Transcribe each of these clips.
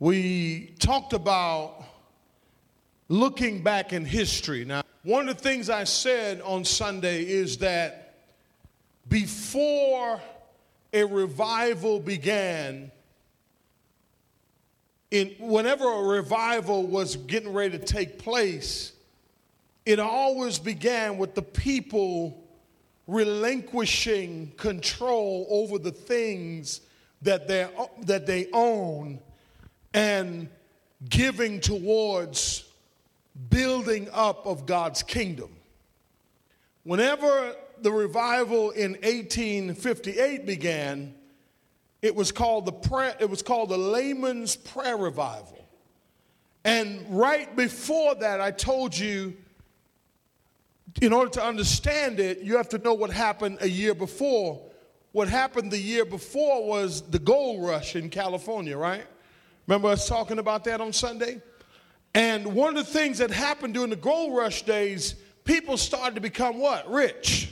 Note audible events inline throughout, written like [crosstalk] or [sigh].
we talked about looking back in history. Now, one of the things I said on Sunday is that before a revival began, in whenever a revival was getting ready to take place, it always began with the people relinquishing control over the things that they that they own and giving towards building up of God's kingdom. Whenever the revival in 1858 began, it was called the prayer, it was called the layman's prayer revival. And right before that, I told you, in order to understand it, you have to know what happened a year before. What happened the year before was the gold rush in California, right? Remember us talking about that on Sunday? And one of the things that happened during the gold rush days, people started to become what? Rich.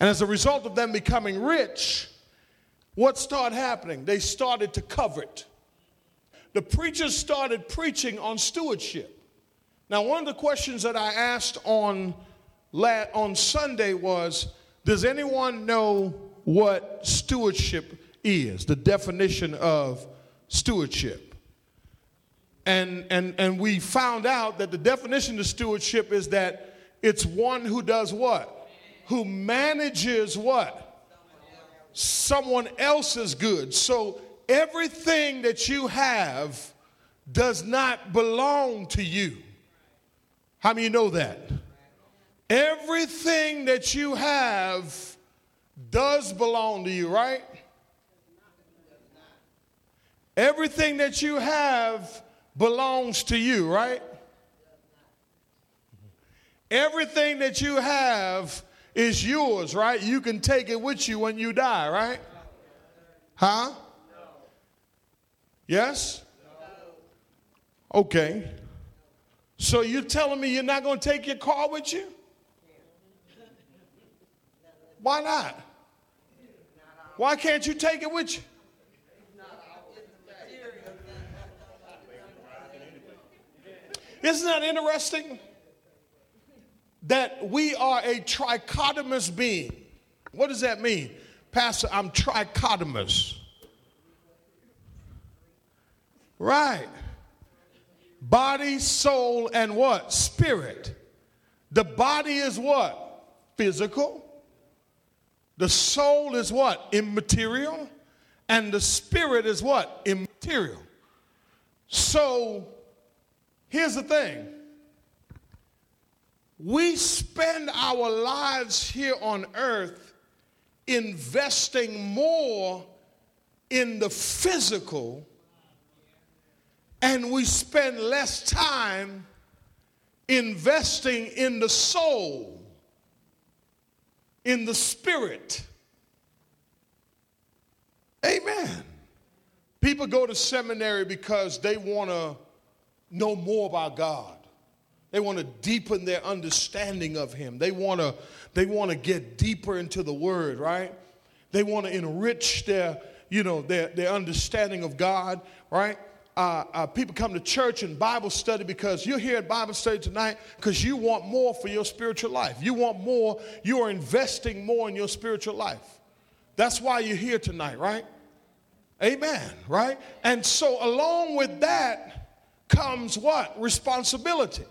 And as a result of them becoming rich, what started happening? They started to covet. The preachers started preaching on stewardship. Now, one of the questions that I asked on, on Sunday was Does anyone know what stewardship is? The definition of stewardship. And, and, and we found out that the definition of stewardship is that it's one who does what? Who manages what? someone else's good. So everything that you have does not belong to you. How many you know that? Everything that you have does belong to you, right? Everything that you have belongs to you, right? Everything that you have is yours, right? You can take it with you when you die, right? Huh? Yes? Okay. So you're telling me you're not going to take your car with you? Why not? Why can't you take it with you? Isn't that interesting? that we are a trichotomous being. What does that mean? Pastor, I'm trichotomous. Right. Body, soul, and what? Spirit. The body is what? Physical. The soul is what? Immaterial. And the spirit is what? Immaterial. So here's the thing we spend our lives here on earth investing more in the physical and we spend less time investing in the soul, in the spirit. Amen. People go to seminary because they want to know more about God. They want to deepen their understanding of him. They want to they want to get deeper into the word, right? They want to enrich their, you know, their, their understanding of God, right? Uh, uh, people come to church and Bible study because you're here at Bible study tonight because you want more for your spiritual life. You want more, you are investing more in your spiritual life. That's why you're here tonight, right? Amen, right? And so, along with that comes what? Responsibility.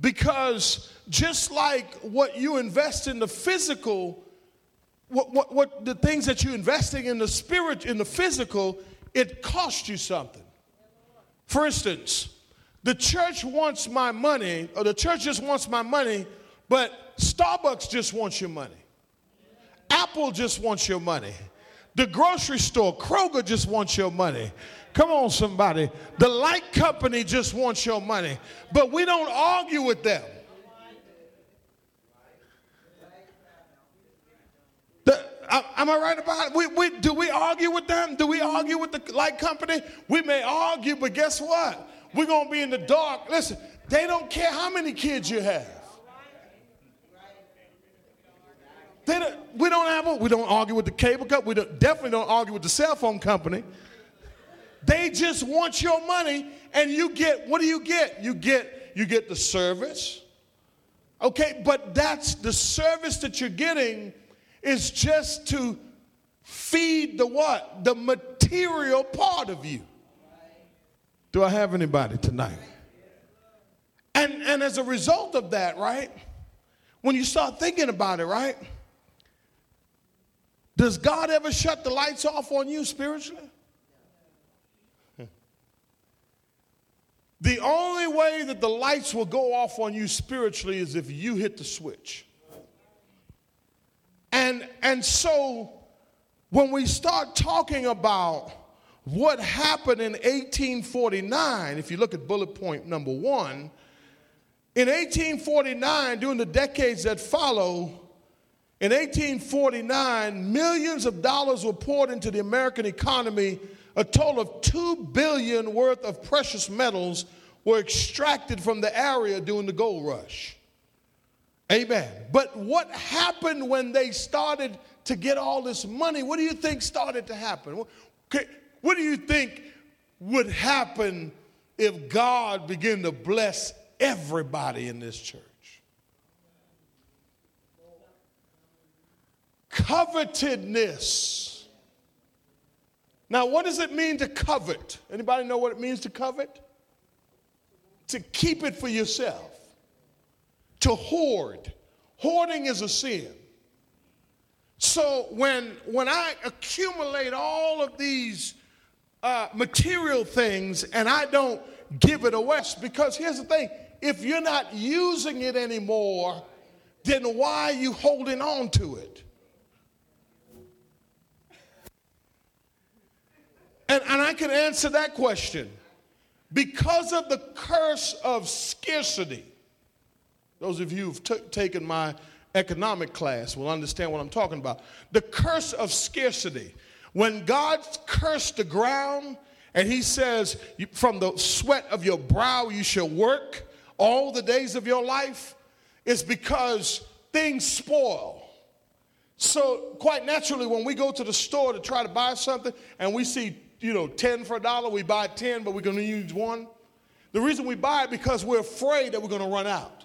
Because just like what you invest in the physical, what, what, what the things that you're investing in the spirit, in the physical, it costs you something. For instance, the church wants my money, or the church just wants my money, but Starbucks just wants your money. Apple just wants your money. The grocery store, Kroger just wants your money. Come on, somebody. The light company just wants your money, but we don't argue with them. The, uh, am I right about it? We, we, do we argue with them? Do we argue with the light company? We may argue, but guess what? We're going to be in the dark. Listen, they don't care how many kids you have. They don't, we don't have a, we don't argue with the cable company. We don't, definitely don't argue with the cell phone company. They just want your money, and you get what do you get? You get you get the service. Okay, but that's the service that you're getting is just to feed the what? The material part of you. Do I have anybody tonight? And, and as a result of that, right, when you start thinking about it, right, does God ever shut the lights off on you spiritually? The only way that the lights will go off on you spiritually is if you hit the switch. And, and so when we start talking about what happened in 1849, if you look at bullet point number one, in 1849, during the decades that follow, in 1849, millions of dollars were poured into the American economy. A total of 2 billion worth of precious metals were extracted from the area during the gold rush. Amen. But what happened when they started to get all this money? What do you think started to happen? What do you think would happen if God began to bless everybody in this church? Covetedness. Now, what does it mean to covet? Anybody know what it means to covet? To keep it for yourself. To hoard. Hoarding is a sin. So when when I accumulate all of these uh, material things and I don't give it away. Because here's the thing if you're not using it anymore, then why are you holding on to it? And, and I can answer that question. Because of the curse of scarcity, those of you who've t- taken my economic class will understand what I'm talking about. The curse of scarcity. When God cursed the ground and he says, From the sweat of your brow you shall work all the days of your life, it's because things spoil. So, quite naturally, when we go to the store to try to buy something and we see, you know, 10 for a dollar, we buy 10, but we're going to use one. The reason we buy it because we're afraid that we're going to run out.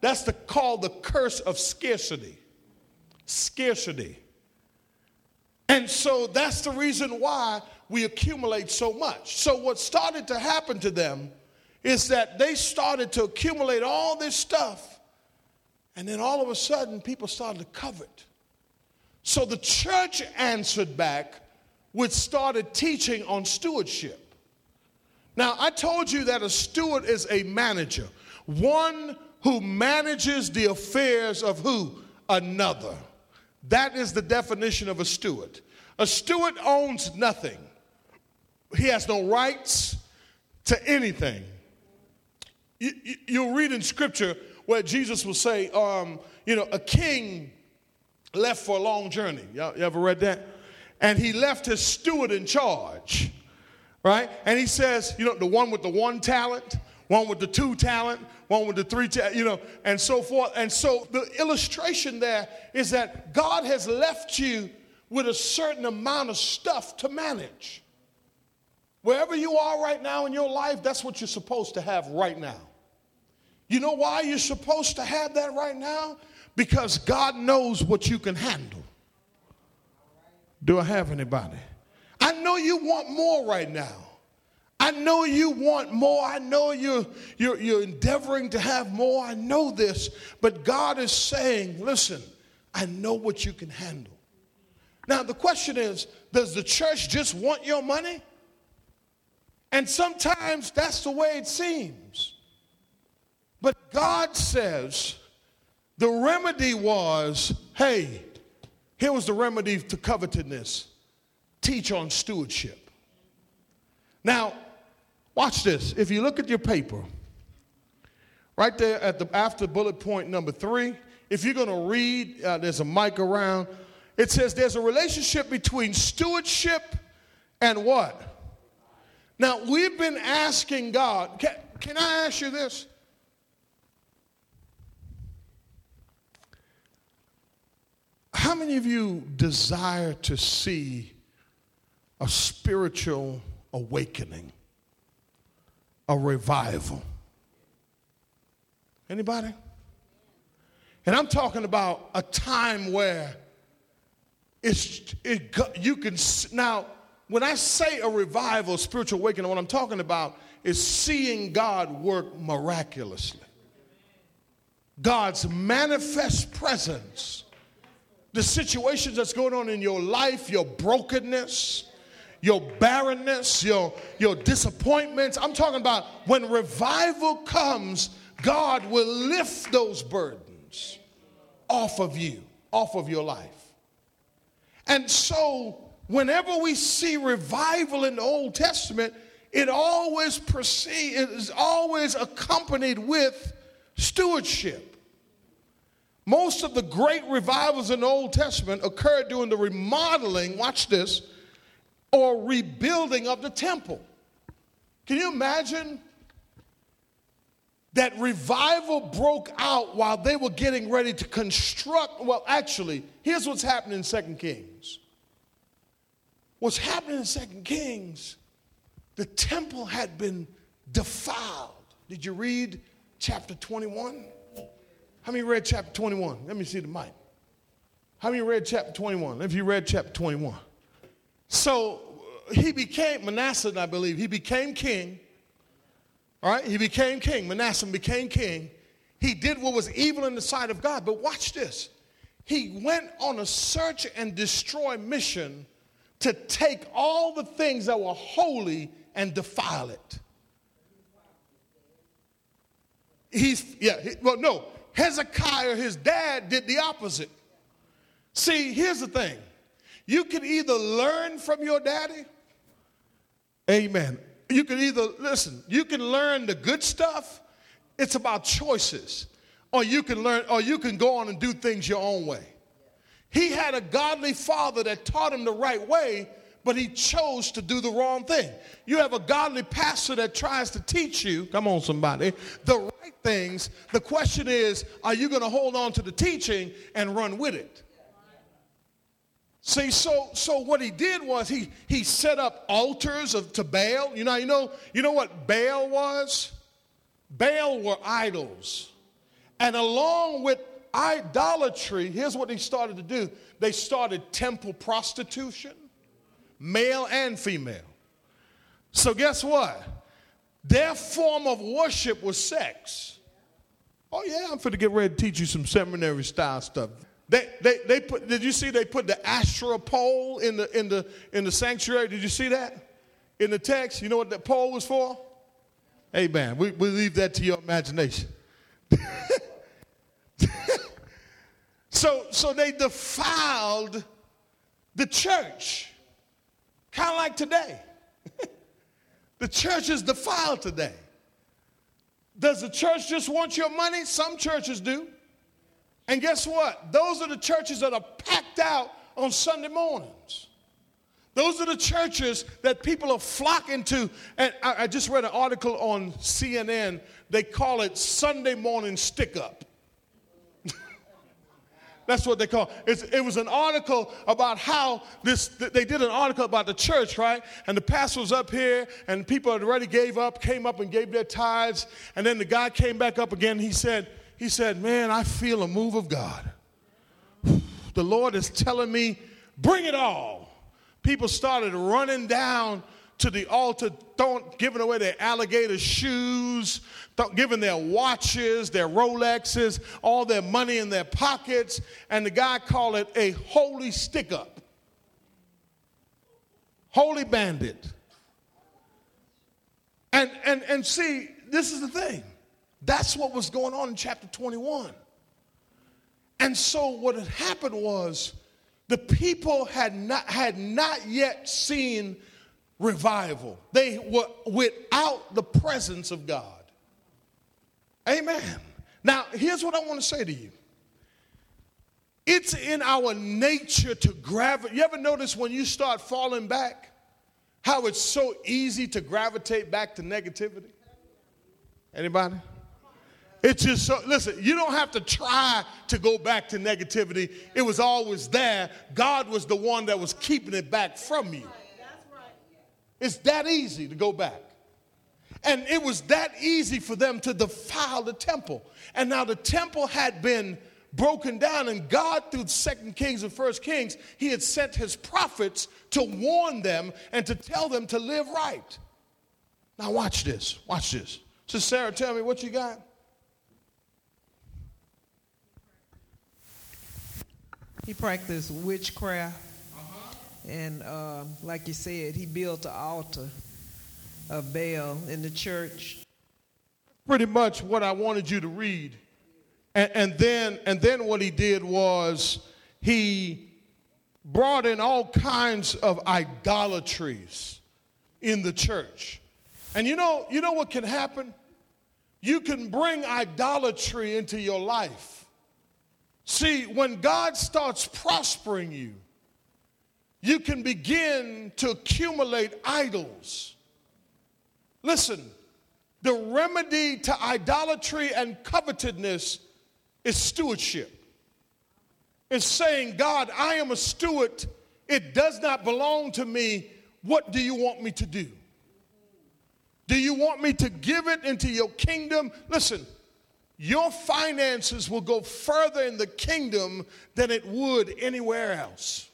That's the, called the curse of scarcity. Scarcity. And so that's the reason why we accumulate so much. So, what started to happen to them is that they started to accumulate all this stuff, and then all of a sudden, people started to covet. So, the church answered back with started teaching on stewardship. Now, I told you that a steward is a manager, one who manages the affairs of who? Another. That is the definition of a steward. A steward owns nothing, he has no rights to anything. You, you, will read in scripture where Jesus will say, um, you know, a king left for a long journey. Y'all, you ever read that? And he left his steward in charge, right? And he says, you know, the one with the one talent, one with the two talent, one with the three, ta- you know, and so forth. And so the illustration there is that God has left you with a certain amount of stuff to manage. Wherever you are right now in your life, that's what you're supposed to have right now. You know why you're supposed to have that right now? Because God knows what you can handle. Do I have anybody? I know you want more right now. I know you want more. I know you're, you're, you're endeavoring to have more. I know this. But God is saying, listen, I know what you can handle. Now, the question is does the church just want your money? And sometimes that's the way it seems. But God says the remedy was hey, here was the remedy to covetousness teach on stewardship. Now, Watch this. If you look at your paper, right there at the after bullet point number three, if you're going to read, uh, there's a mic around. It says there's a relationship between stewardship and what? Now, we've been asking God, can, can I ask you this? How many of you desire to see a spiritual awakening, a revival. Anybody? And I'm talking about a time where it's it, you can now when I say a revival, spiritual awakening, what I'm talking about is seeing God work miraculously. God's manifest presence. The situations that's going on in your life, your brokenness, your barrenness, your, your disappointments. I'm talking about when revival comes, God will lift those burdens off of you, off of your life. And so, whenever we see revival in the Old Testament, it always proceed, it is always accompanied with stewardship. Most of the great revivals in the Old Testament occurred during the remodeling, watch this, or rebuilding of the temple. Can you imagine that revival broke out while they were getting ready to construct? Well, actually, here's what's happening in Second Kings. What's happening in Second Kings, the temple had been defiled. Did you read chapter 21? How many read chapter 21? Let me see the mic. How many read chapter 21? If you read chapter 21. So uh, he became, Manasseh, I believe, he became king. All right, he became king. Manasseh became king. He did what was evil in the sight of God. But watch this. He went on a search and destroy mission to take all the things that were holy and defile it. He's, yeah, he, well, no, Hezekiah, his dad, did the opposite. See, here's the thing you can either learn from your daddy, amen. You can either, listen, you can learn the good stuff, it's about choices. Or you can learn, or you can go on and do things your own way. He had a godly father that taught him the right way, but he chose to do the wrong thing. You have a godly pastor that tries to teach you, come on, somebody, the right things. The question is, are you going to hold on to the teaching and run with it? See, so so what he did was he he set up altars of to Baal. You know, you know, you know what Baal was? Baal were idols. And along with idolatry, here's what they started to do. They started temple prostitution male and female. So, guess what? Their form of worship was sex. Oh, yeah, I'm going to get ready to teach you some seminary style stuff. They, they, they put, did you see they put the Asherah pole in the, in, the, in the sanctuary? Did you see that? In the text, you know what that pole was for? Amen. We, we leave that to your imagination. [laughs] so, so they defiled the church. Kind of like today. [laughs] the church is defiled today. Does the church just want your money? Some churches do. And guess what? Those are the churches that are packed out on Sunday mornings. Those are the churches that people are flocking to. And I, I just read an article on CNN. They call it Sunday morning stick up. That's what they call it. It was an article about how this, they did an article about the church, right? And the pastor was up here, and people had already gave up, came up and gave their tithes. And then the guy came back up again. He said, he said, Man, I feel a move of God. The Lord is telling me, bring it all. People started running down to the altar, throwing, giving away their alligator shoes, giving their watches, their Rolexes, all their money in their pockets, and the guy called it a holy stick up. Holy bandit. And, and, and see, this is the thing. That's what was going on in chapter 21. And so what had happened was the people had not, had not yet seen revival. They were without the presence of God. Amen. Now, here's what I want to say to you. It's in our nature to gravitate. You ever notice when you start falling back, how it's so easy to gravitate back to negativity? Anybody? It's just so, listen, you don't have to try to go back to negativity. It was always there. God was the one that was keeping it back from you. It's that easy to go back. And it was that easy for them to defile the temple. And now the temple had been broken down, and God, through Second Kings and First Kings, He had sent His prophets to warn them and to tell them to live right. Now, watch this. Watch this. So, Sarah, tell me what you got. He practiced witchcraft. And uh, like you said, he built an altar of Baal in the church. Pretty much what I wanted you to read. And, and, then, and then what he did was he brought in all kinds of idolatries in the church. And you know, you know what can happen? You can bring idolatry into your life. See, when God starts prospering you, you can begin to accumulate idols. Listen, the remedy to idolatry and covetousness is stewardship. It's saying, God, I am a steward. It does not belong to me. What do you want me to do? Do you want me to give it into your kingdom? Listen, your finances will go further in the kingdom than it would anywhere else.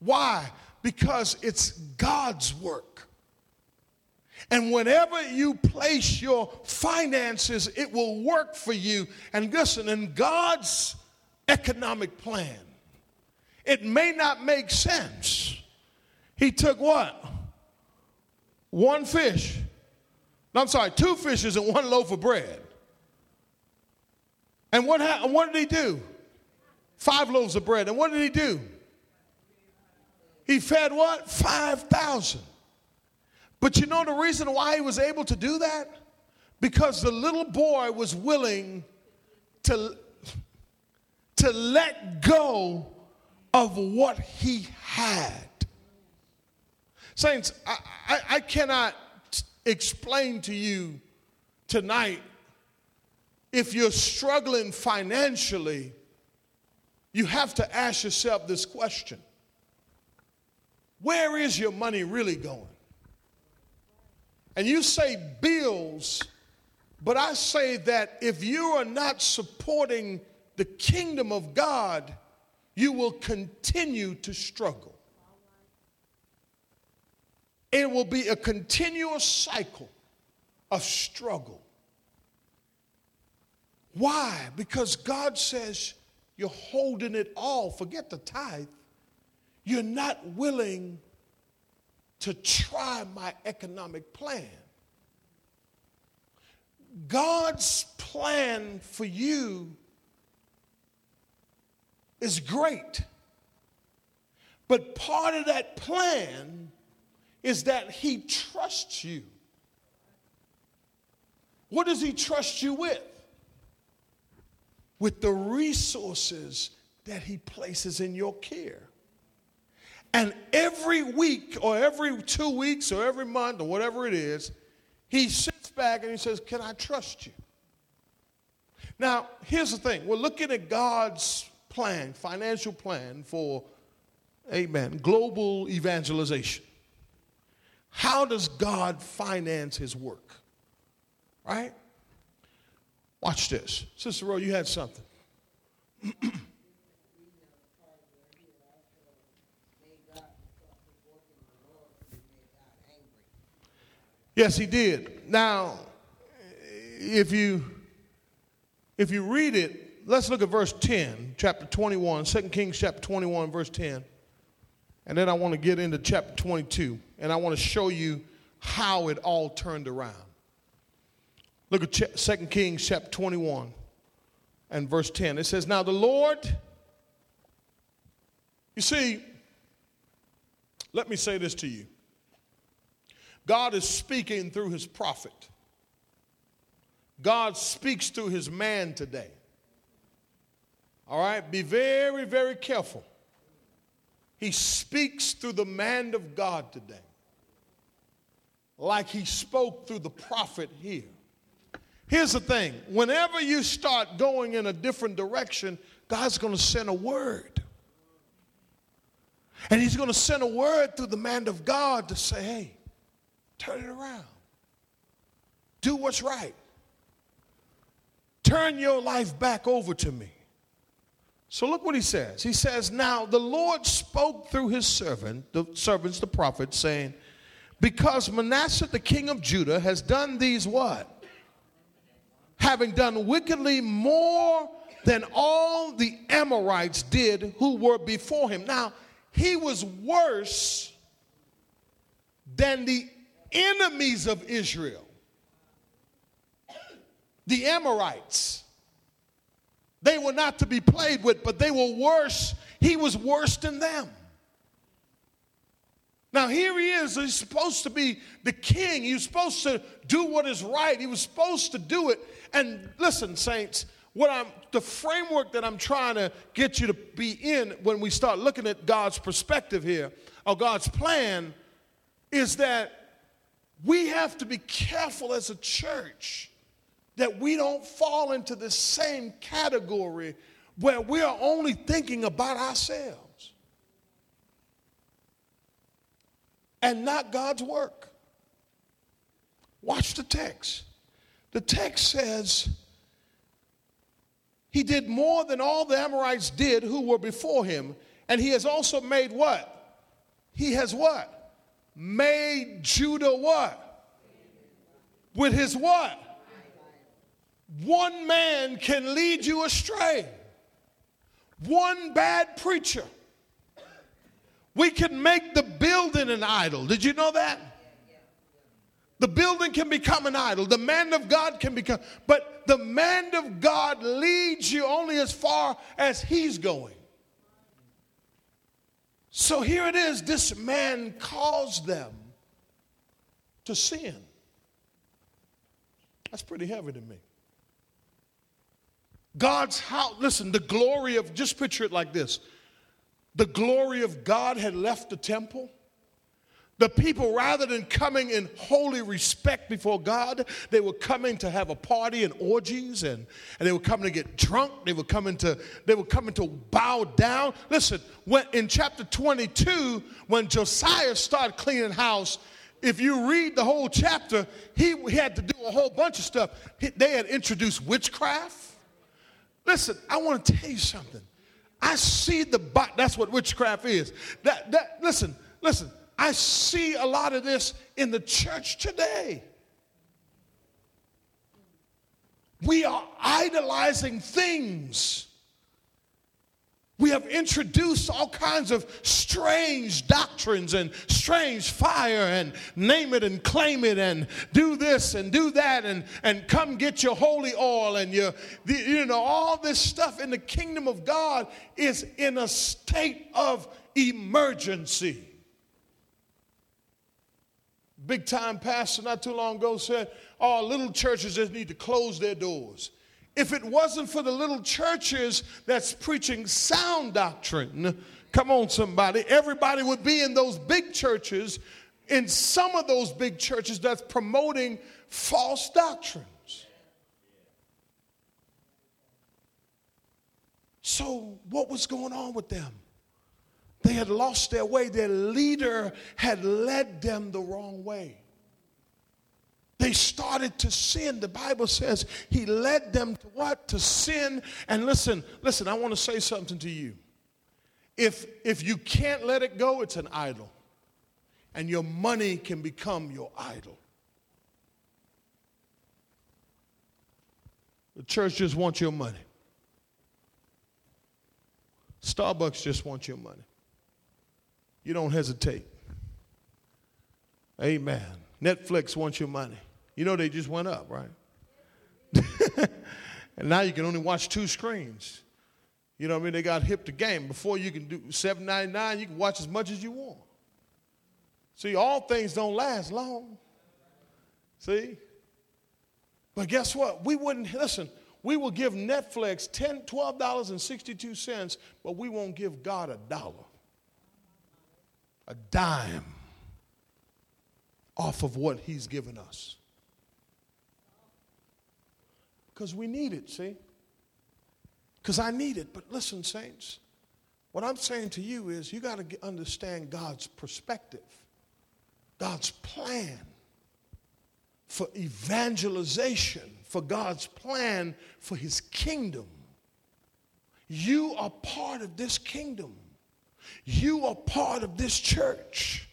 Why? Because it's God's work. And whenever you place your finances, it will work for you. And listen, in God's economic plan, it may not make sense. He took what? One fish. No, I'm sorry, two fishes and one loaf of bread. And what, ha- what did he do? Five loaves of bread. And what did he do? He fed what? 5,000. But you know the reason why he was able to do that? Because the little boy was willing to, to let go of what he had. Saints, I, I, I cannot explain to you tonight if you're struggling financially, you have to ask yourself this question Where is your money really going? And you say bills, but I say that if you are not supporting the kingdom of God, you will continue to struggle. It will be a continuous cycle of struggle. Why? Because God says you're holding it all. Forget the tithe. You're not willing to try my economic plan. God's plan for you is great. But part of that plan is that He trusts you. What does He trust you with? With the resources that He places in your care. And every week or every two weeks or every month or whatever it is, he sits back and he says, Can I trust you? Now, here's the thing we're looking at God's plan, financial plan for, amen, global evangelization. How does God finance his work? Right? Watch this. Sister Rowe, you had something. [clears throat] Yes, he did. Now, if you if you read it, let's look at verse 10, chapter 21, 2 Kings chapter 21, verse 10. And then I want to get into chapter 22, and I want to show you how it all turned around. Look at 2 Kings chapter 21 and verse 10. It says, Now the Lord, you see, let me say this to you. God is speaking through his prophet. God speaks through his man today. All right? Be very, very careful. He speaks through the man of God today, like he spoke through the prophet here. Here's the thing whenever you start going in a different direction, God's going to send a word. And he's going to send a word through the man of God to say, hey, Turn it around. Do what's right. Turn your life back over to me. So look what he says. He says, Now the Lord spoke through his servant, the servants, the prophets, saying, Because Manasseh the king of Judah has done these what? Having done wickedly more than all the Amorites did who were before him. Now, he was worse than the enemies of Israel, the Amorites. They were not to be played with, but they were worse. He was worse than them. Now, here he is. He's supposed to be the king. He was supposed to do what is right. He was supposed to do it. And listen, saints, what I'm the framework that I'm trying to get you to be in when we start looking at God's perspective here, or God's plan, is that we have to be careful as a church that we don't fall into the same category where we are only thinking about ourselves and not God's work. Watch the text. The text says, He did more than all the Amorites did who were before him, and He has also made what? He has what? Made Judah what? With his what? One man can lead you astray. One bad preacher. We can make the building an idol. Did you know that? The building can become an idol. The man of God can become, but the man of God leads you only as far as he's going. So here it is this man caused them to sin. That's pretty heavy to me. God's house, listen, the glory of, just picture it like this the glory of God had left the temple. The people, rather than coming in holy respect before God, they were coming to have a party and orgies, and, and they were coming to get drunk. They were coming to they were coming to bow down. Listen, when in chapter 22, when Josiah started cleaning house, if you read the whole chapter, he, he had to do a whole bunch of stuff. He, they had introduced witchcraft. Listen, I want to tell you something. I see the that's what witchcraft is. That that listen, listen. I see a lot of this in the church today. We are idolizing things. We have introduced all kinds of strange doctrines and strange fire and name it and claim it and do this and do that and, and come get your holy oil and your, you know, all this stuff in the kingdom of God is in a state of emergency. Big time pastor not too long ago said, oh, little churches just need to close their doors. If it wasn't for the little churches that's preaching sound doctrine, come on, somebody, everybody would be in those big churches, in some of those big churches that's promoting false doctrines. So, what was going on with them? They had lost their way. Their leader had led them the wrong way. They started to sin. The Bible says he led them to what? To sin. And listen, listen, I want to say something to you. If, if you can't let it go, it's an idol. And your money can become your idol. The church just wants your money. Starbucks just wants your money. You don't hesitate. Amen. Netflix wants your money. You know they just went up, right? [laughs] and now you can only watch two screens. You know what I mean? They got hip to game. Before you can do $7.99, you can watch as much as you want. See, all things don't last long. See? But guess what? We wouldn't, listen, we will give Netflix $10, $12.62, but we won't give God a dollar, a dime off of what He's given us because we need it, see? Because I need it. But listen, saints, what I'm saying to you is you got to understand God's perspective, God's plan. for evangelization, for God's plan for his kingdom. You are part of this kingdom. You are part of this church.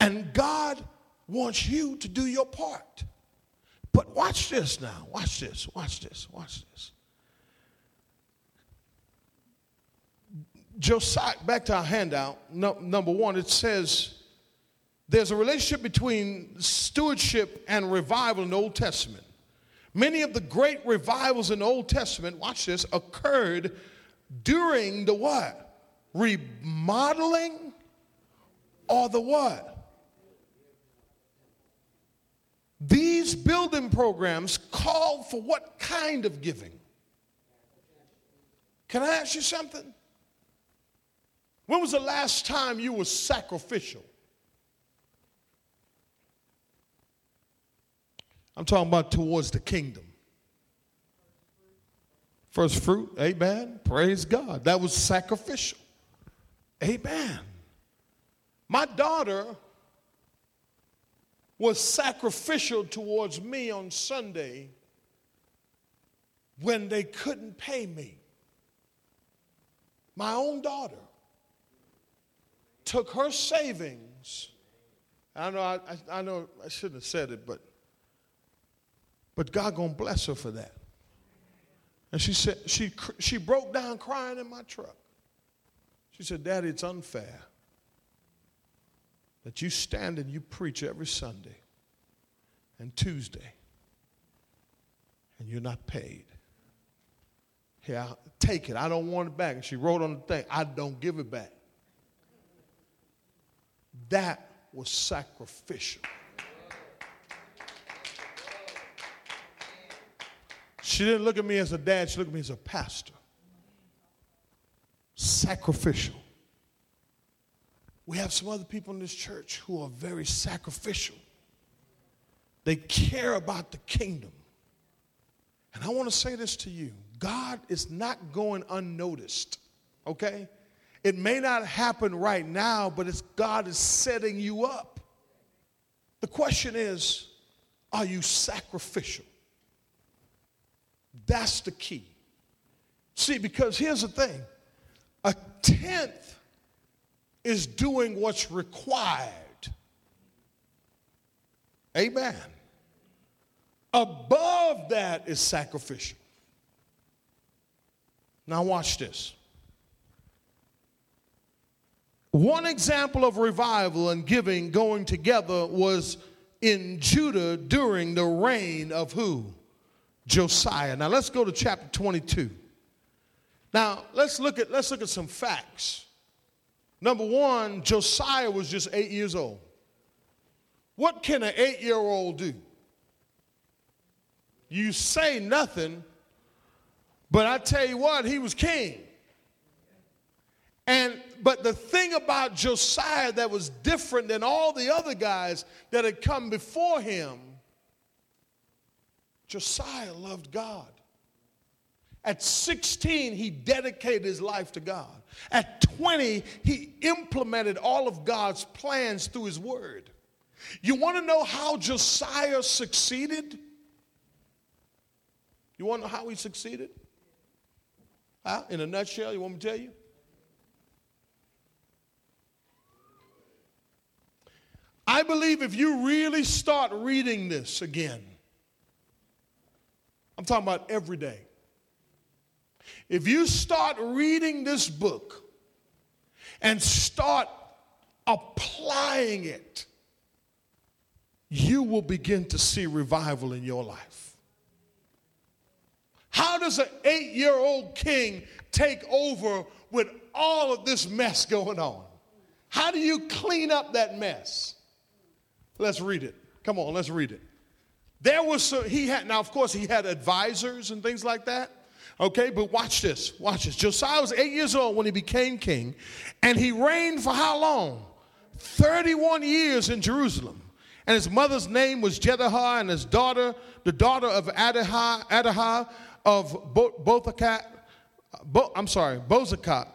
And God wants you to do your part. But watch this now. Watch this. Watch this. Watch this. Josiah, back to our handout, no, number one, it says there's a relationship between stewardship and revival in the Old Testament. Many of the great revivals in the Old Testament, watch this, occurred during the what? Remodeling or the what? These building programs call for what kind of giving? Can I ask you something? When was the last time you were sacrificial? I'm talking about towards the kingdom. First fruit, amen. Praise God. That was sacrificial. Amen. My daughter was sacrificial towards me on Sunday when they couldn't pay me. My own daughter took her savings. I know I, I, know I shouldn't have said it, but but God gonna bless her for that. And she said she she broke down crying in my truck. She said, "Daddy, it's unfair that you stand and you preach every Sunday and Tuesday, and you're not paid." Here, take it. I don't want it back. And she wrote on the thing, "I don't give it back." That was sacrificial. She didn't look at me as a dad, she looked at me as a pastor. Sacrificial. We have some other people in this church who are very sacrificial. They care about the kingdom. And I want to say this to you God is not going unnoticed, okay? It may not happen right now, but it's God is setting you up. The question is, are you sacrificial? That's the key. See, because here's the thing a tenth is doing what's required. Amen. Above that is sacrificial. Now, watch this. One example of revival and giving going together was in Judah during the reign of who? Josiah. Now let's go to chapter 22. Now let's look at let's look at some facts. Number one, Josiah was just eight years old. What can an eight-year-old do? You say nothing, but I tell you what, he was king. And but the thing about Josiah that was different than all the other guys that had come before him, Josiah loved God. At 16, he dedicated his life to God. At 20, he implemented all of God's plans through his word. You want to know how Josiah succeeded? You want to know how he succeeded? Huh? In a nutshell, you want me to tell you? I believe if you really start reading this again, I'm talking about every day. If you start reading this book and start applying it, you will begin to see revival in your life. How does an eight year old king take over with all of this mess going on? How do you clean up that mess? Let's read it. Come on, let's read it. There was he had, now of course he had advisors and things like that. Okay, but watch this. Watch this. Josiah was eight years old when he became king, and he reigned for how long? 31 years in Jerusalem. And his mother's name was Jeduthun, and his daughter, the daughter of Adaiah of Bo- Bothakat, Bo, I'm sorry, Bozakat.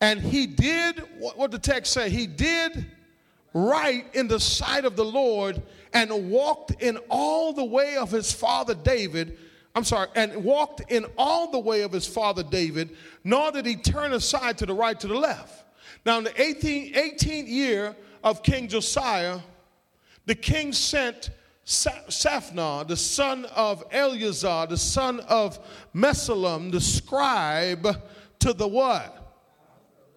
And he did what, what the text say. He did right in the sight of the Lord and walked in all the way of his father David. I'm sorry, and walked in all the way of his father David, nor did he turn aside to the right to the left. Now, in the 18th, 18th year of King Josiah, the king sent Shaphan, the son of Eleazar, the son of Meshullam, the scribe, to the what?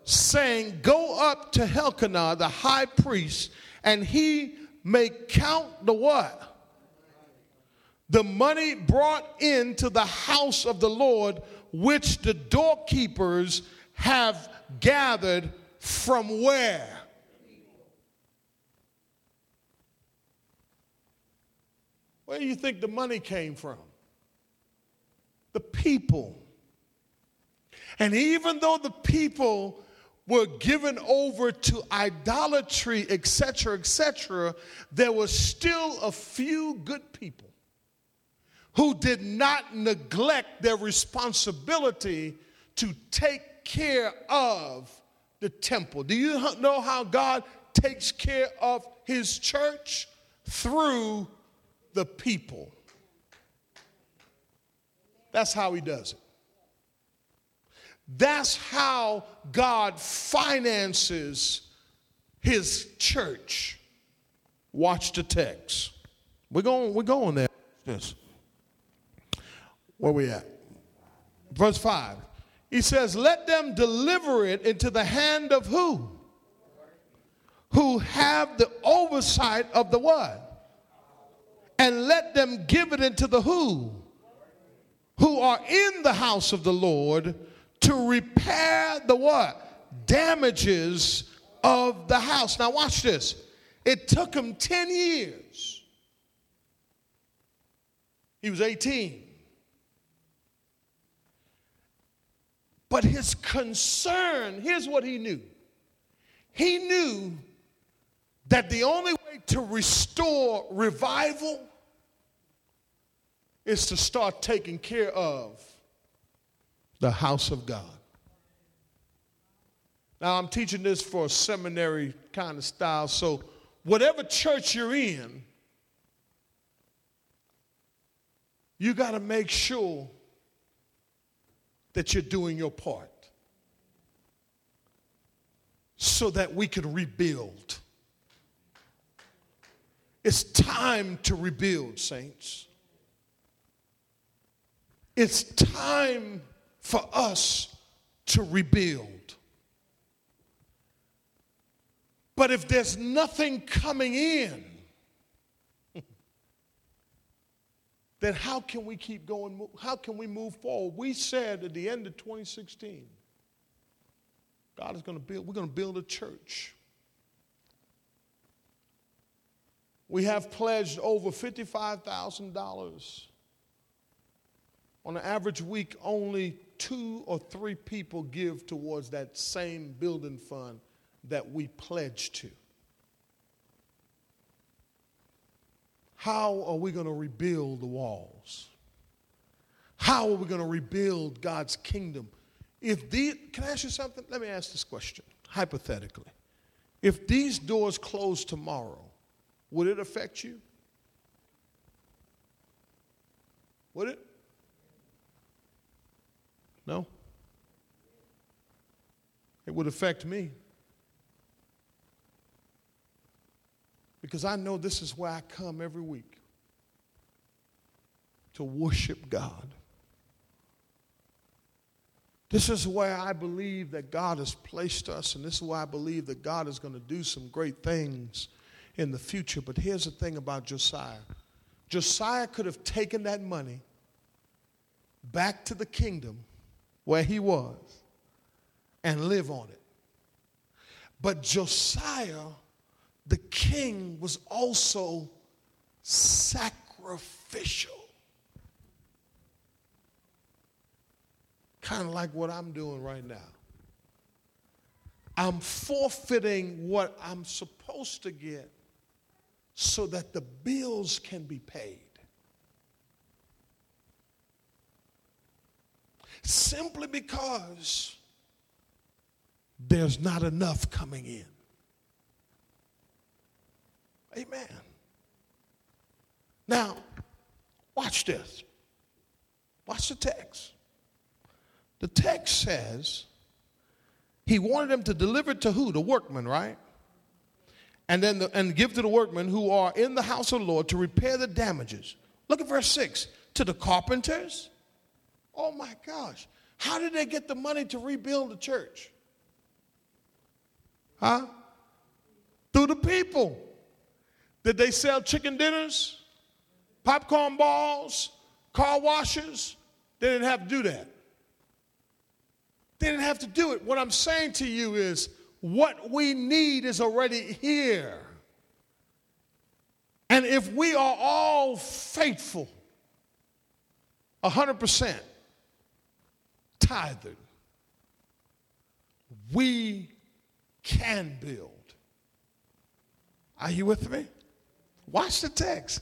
Saying, Go up to Elkanah, the high priest, and he may count the what? The money brought into the house of the Lord, which the doorkeepers have gathered from where? Where do you think the money came from? The people. And even though the people were given over to idolatry, etc., etc., there were still a few good people who did not neglect their responsibility to take care of the temple. Do you know how God takes care of his church? Through the people. That's how he does it. That's how God finances his church. Watch the text. We're going, we're going there. Yes. Where we at? Verse 5. He says, Let them deliver it into the hand of who? Who have the oversight of the what? and let them give it into the who? Who are in the house of the Lord to repair the what? Damages of the house. Now, watch this. It took him 10 years. He was 18. But his concern, here's what he knew. He knew that the only way to restore revival is to start taking care of the house of God. Now, I'm teaching this for a seminary kind of style, so whatever church you're in, you got to make sure that you're doing your part so that we can rebuild. It's time to rebuild, saints. It's time for us to rebuild. But if there's nothing coming in, then how can we keep going? How can we move forward? We said at the end of 2016, God is going to build, we're going to build a church. We have pledged over $55,000 on an average week, only two or three people give towards that same building fund that we pledge to. How are we going to rebuild the walls? How are we going to rebuild God's kingdom? If these, can I ask you something? Let me ask this question, hypothetically. If these doors close tomorrow, would it affect you? Would it? No. It would affect me. Because I know this is why I come every week to worship God. This is where I believe that God has placed us, and this is why I believe that God is going to do some great things in the future. But here's the thing about Josiah Josiah could have taken that money back to the kingdom where he was and live on it. But Josiah, the king, was also sacrificial. Kind of like what I'm doing right now. I'm forfeiting what I'm supposed to get so that the bills can be paid. simply because there's not enough coming in. Amen. Now, watch this. Watch the text. The text says he wanted them to deliver to who? The workmen, right? And then the, and give to the workmen who are in the house of the Lord to repair the damages. Look at verse 6. To the carpenters? Oh my gosh. How did they get the money to rebuild the church? Huh? Through the people. Did they sell chicken dinners, popcorn balls, car washes? They didn't have to do that. They didn't have to do it. What I'm saying to you is what we need is already here. And if we are all faithful, 100% tithing, we can build. Are you with me? Watch the text.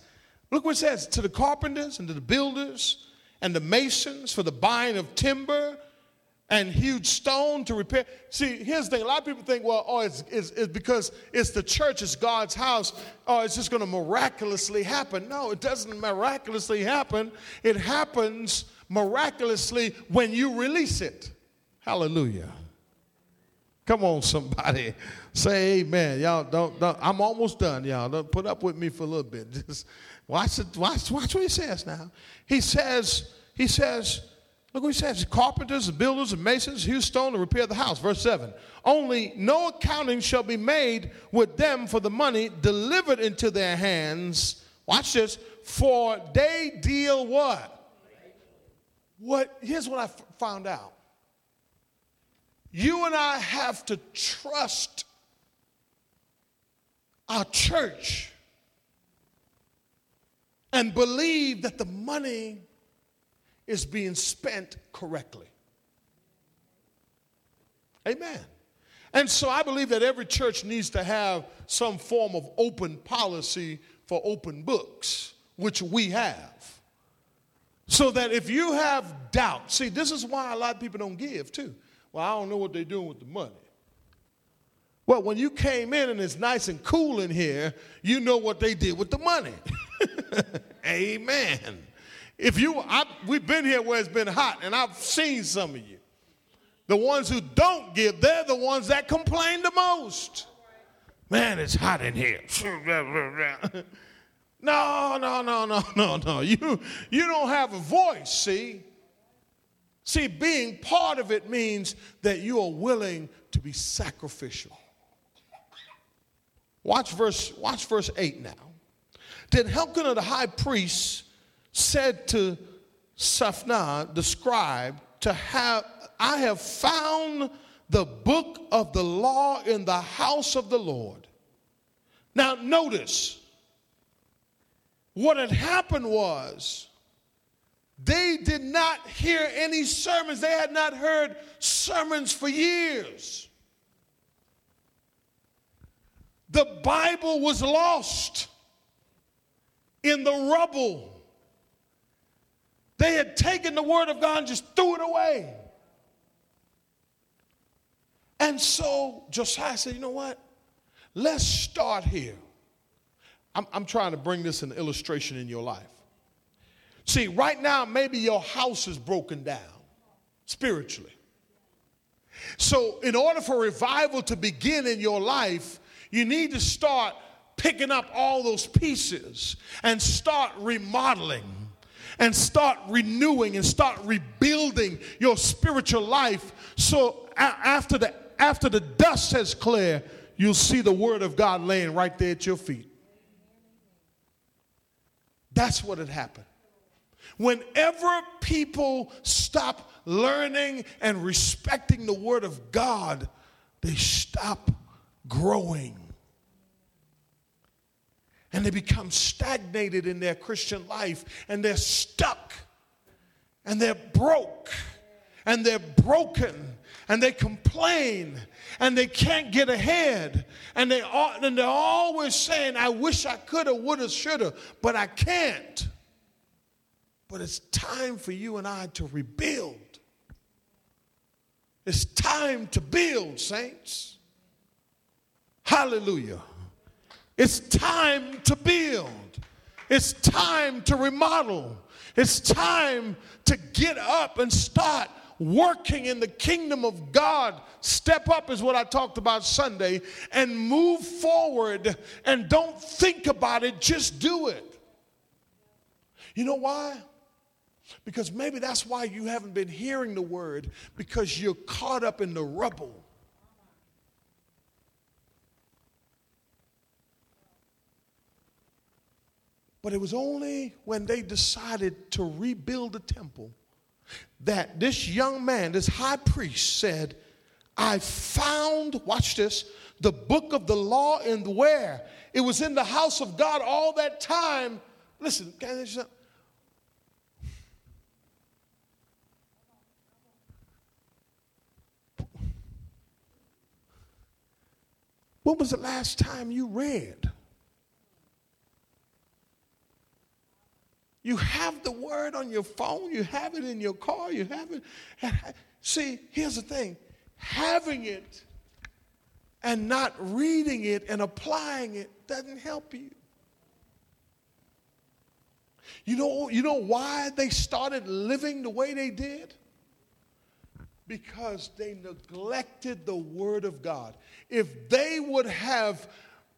Look what it says to the carpenters and to the builders and the masons for the buying of timber and huge stone to repair. See, here's the thing. A lot of people think, well, oh, it's, it's, it's because it's the church, it's God's house. Oh, it's just going to miraculously happen. No, it doesn't miraculously happen. It happens miraculously when you release it. Hallelujah. Come on, somebody. [laughs] Say amen. Y'all don't, don't I'm almost done, y'all. Don't put up with me for a little bit. [laughs] Just watch it, watch, watch what he says now. He says, he says, Look what he says carpenters builders and masons hew stone to repair the house. Verse 7. Only no accounting shall be made with them for the money delivered into their hands. Watch this. For they deal what? What? Here's what I f- found out. You and I have to trust our church and believe that the money is being spent correctly. Amen. And so I believe that every church needs to have some form of open policy for open books, which we have. So that if you have doubt, see, this is why a lot of people don't give too. Well, I don't know what they're doing with the money. Well, when you came in and it's nice and cool in here, you know what they did with the money. [laughs] Amen. If you, I, we've been here where it's been hot, and I've seen some of you. The ones who don't give, they're the ones that complain the most. Man, it's hot in here. [laughs] no, no, no, no, no, no. You, you don't have a voice, see? See, being part of it means that you are willing to be sacrificial. Watch verse, watch verse 8 now. Then Elkanah the high priest said to Shaphan, the scribe, to have I have found the book of the law in the house of the Lord. Now notice what had happened was they did not hear any sermons. They had not heard sermons for years. The Bible was lost in the rubble they had taken the word of God and just threw it away. And so Josiah said, you know what? Let's start here. I'm, I'm trying to bring this an illustration in your life. See, right now, maybe your house is broken down spiritually. So, in order for revival to begin in your life, you need to start picking up all those pieces and start remodeling and start renewing and start rebuilding your spiritual life. So after the after the dust has cleared, you'll see the word of God laying right there at your feet. That's what had happened. Whenever people stop learning and respecting the word of God, they stop growing. And they become stagnated in their Christian life and they're stuck and they're broke and they're broken and they complain and they can't get ahead. And they are, and they're always saying I wish I could have would have should have but I can't but it's time for you and I to rebuild it's time to build saints hallelujah it's time to build. It's time to remodel. It's time to get up and start working in the kingdom of God. Step up is what I talked about Sunday and move forward and don't think about it, just do it. You know why? Because maybe that's why you haven't been hearing the word because you're caught up in the rubble. But it was only when they decided to rebuild the temple that this young man, this high priest, said, I found, watch this, the book of the law and where? It was in the house of God all that time. Listen, When was the last time you read? You have the word on your phone, you have it in your car, you have it. See, here's the thing having it and not reading it and applying it doesn't help you. You know, you know why they started living the way they did? Because they neglected the Word of God. If they would have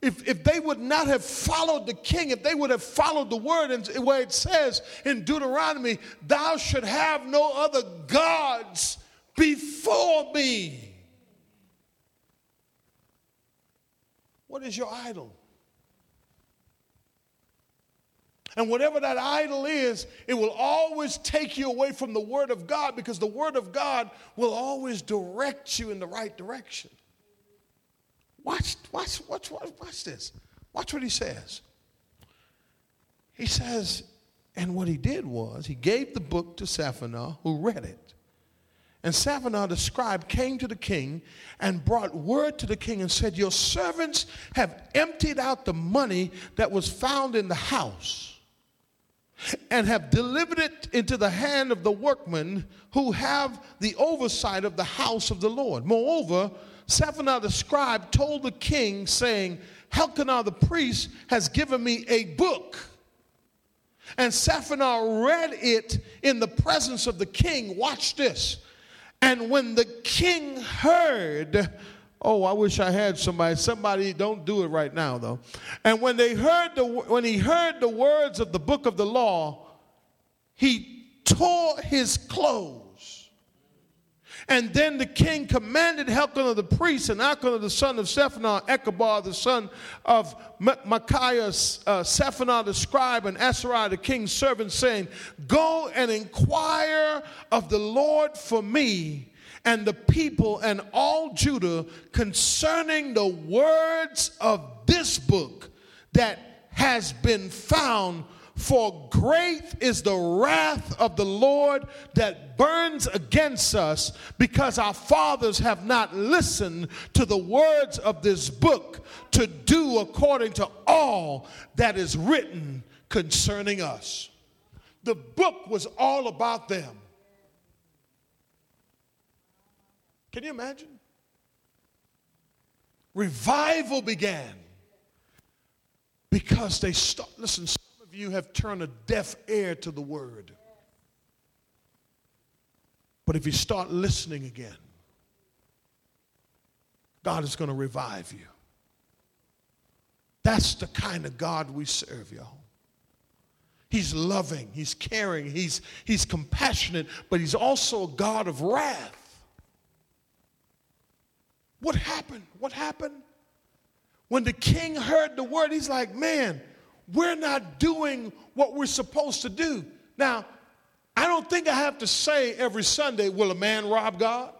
if, if they would not have followed the king, if they would have followed the word and where it says in Deuteronomy, thou should have no other gods before me. What is your idol? And whatever that idol is, it will always take you away from the Word of God because the Word of God will always direct you in the right direction. Watch, watch, watch, watch, watch this. Watch what he says. He says, and what he did was he gave the book to Shaphanah, who read it. And Shaphanah the scribe came to the king and brought word to the king and said, Your servants have emptied out the money that was found in the house and have delivered it into the hand of the workmen who have the oversight of the house of the Lord. Moreover, Shaphanah the scribe told the king, saying, Elkanah the priest has given me a book. And Shaphanah read it in the presence of the king. Watch this. And when the king heard, oh, I wish I had somebody. Somebody, don't do it right now, though. And when they heard the when he heard the words of the book of the law, he tore his clothes and then the king commanded Elkanah the priest and Elkanah the son of Shaphanah, Ichabod the son of Micaiah, uh, Shaphanah the scribe, and Asariah the king's servant, saying, Go and inquire of the Lord for me and the people and all Judah concerning the words of this book that has been found for great is the wrath of the Lord that burns against us because our fathers have not listened to the words of this book to do according to all that is written concerning us. The book was all about them. Can you imagine? Revival began because they stopped. Listen, some of you have turned a deaf ear to the word. But if you start listening again, God is going to revive you. That's the kind of God we serve, y'all. He's loving, he's caring, he's, he's compassionate, but he's also a God of wrath. What happened? What happened? When the king heard the word, he's like, man, we're not doing what we're supposed to do. Now, I don't think I have to say every Sunday, will a man rob God?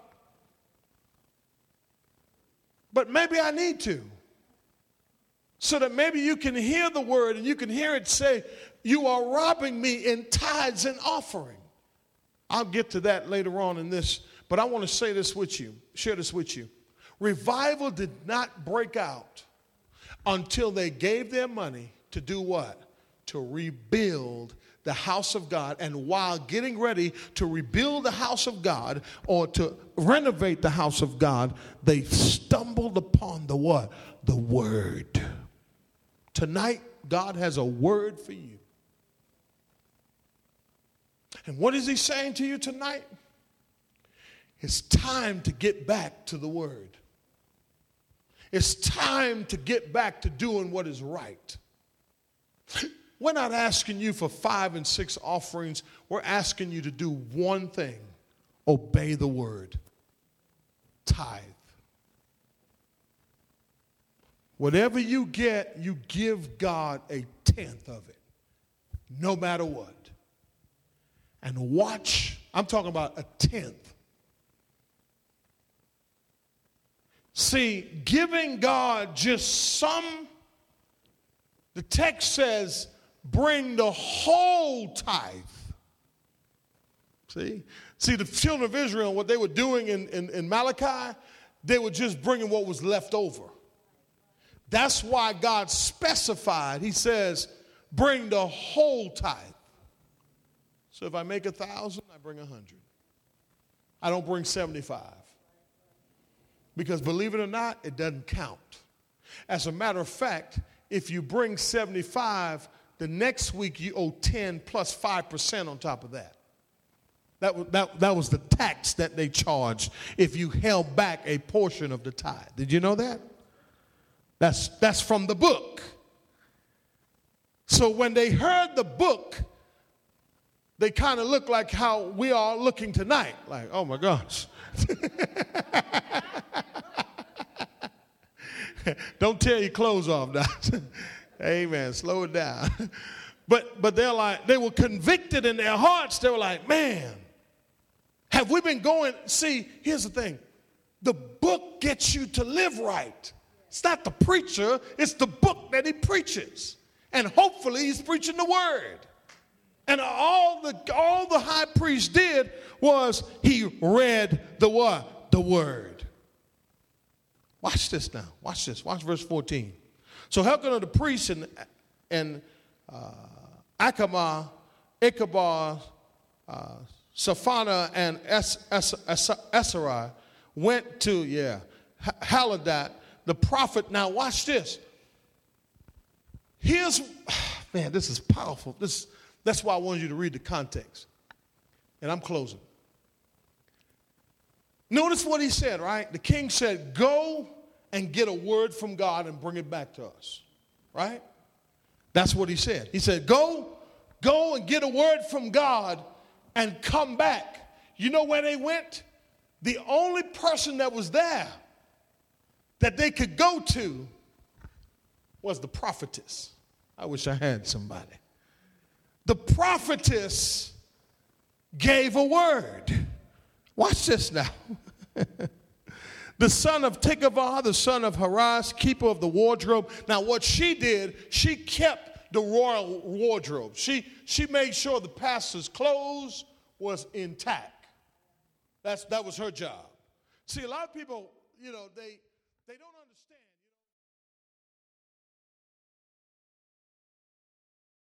But maybe I need to. So that maybe you can hear the word and you can hear it say, You are robbing me in tithes and offering. I'll get to that later on in this, but I want to say this with you, share this with you. Revival did not break out until they gave their money to do what? To rebuild the house of God. And while getting ready to rebuild the house of God or to renovate the house of God, they stumbled upon the what? The word. Tonight, God has a word for you. And what is he saying to you tonight? It's time to get back to the word. It's time to get back to doing what is right. We're not asking you for five and six offerings. We're asking you to do one thing obey the word, tithe. Whatever you get, you give God a tenth of it, no matter what. And watch, I'm talking about a tenth. See, giving God just some, the text says, bring the whole tithe. See? See, the children of Israel, what they were doing in, in, in Malachi, they were just bringing what was left over. That's why God specified, He says, bring the whole tithe. So if I make a thousand, I bring a hundred. I don't bring 75. Because believe it or not, it doesn't count. As a matter of fact, if you bring 75, the next week you owe 10 plus 5% on top of that. That, that, that was the tax that they charged if you held back a portion of the tithe. Did you know that? That's, that's from the book. So when they heard the book, they kind of looked like how we are looking tonight. Like, oh my gosh. [laughs] [laughs] Don't tear your clothes off [laughs] now. Amen. Slow it down. [laughs] But but they're like, they were convicted in their hearts. They were like, man, have we been going? See, here's the thing. The book gets you to live right. It's not the preacher, it's the book that he preaches. And hopefully he's preaching the word. And all the all the high priest did was he read the what? The word. Watch this now. Watch this. Watch verse 14. So Elkanah the priest and, and uh, Akamah, Ichabod, uh, Shaphan, and es, es, es, went to, yeah, Helkath, the prophet. Now, watch this. Here's, [sighs] man, this is powerful. This, that's why I wanted you to read the context. And I'm closing. Notice what he said, right? The king said, Go and get a word from God and bring it back to us, right? That's what he said. He said, Go, go and get a word from God and come back. You know where they went? The only person that was there that they could go to was the prophetess. I wish I had somebody. The prophetess gave a word. Watch this now. [laughs] the son of Tikavah, the son of Haraz, keeper of the wardrobe. Now, what she did, she kept the royal wardrobe. She, she made sure the pastor's clothes was intact. That's, that was her job. See, a lot of people, you know, they.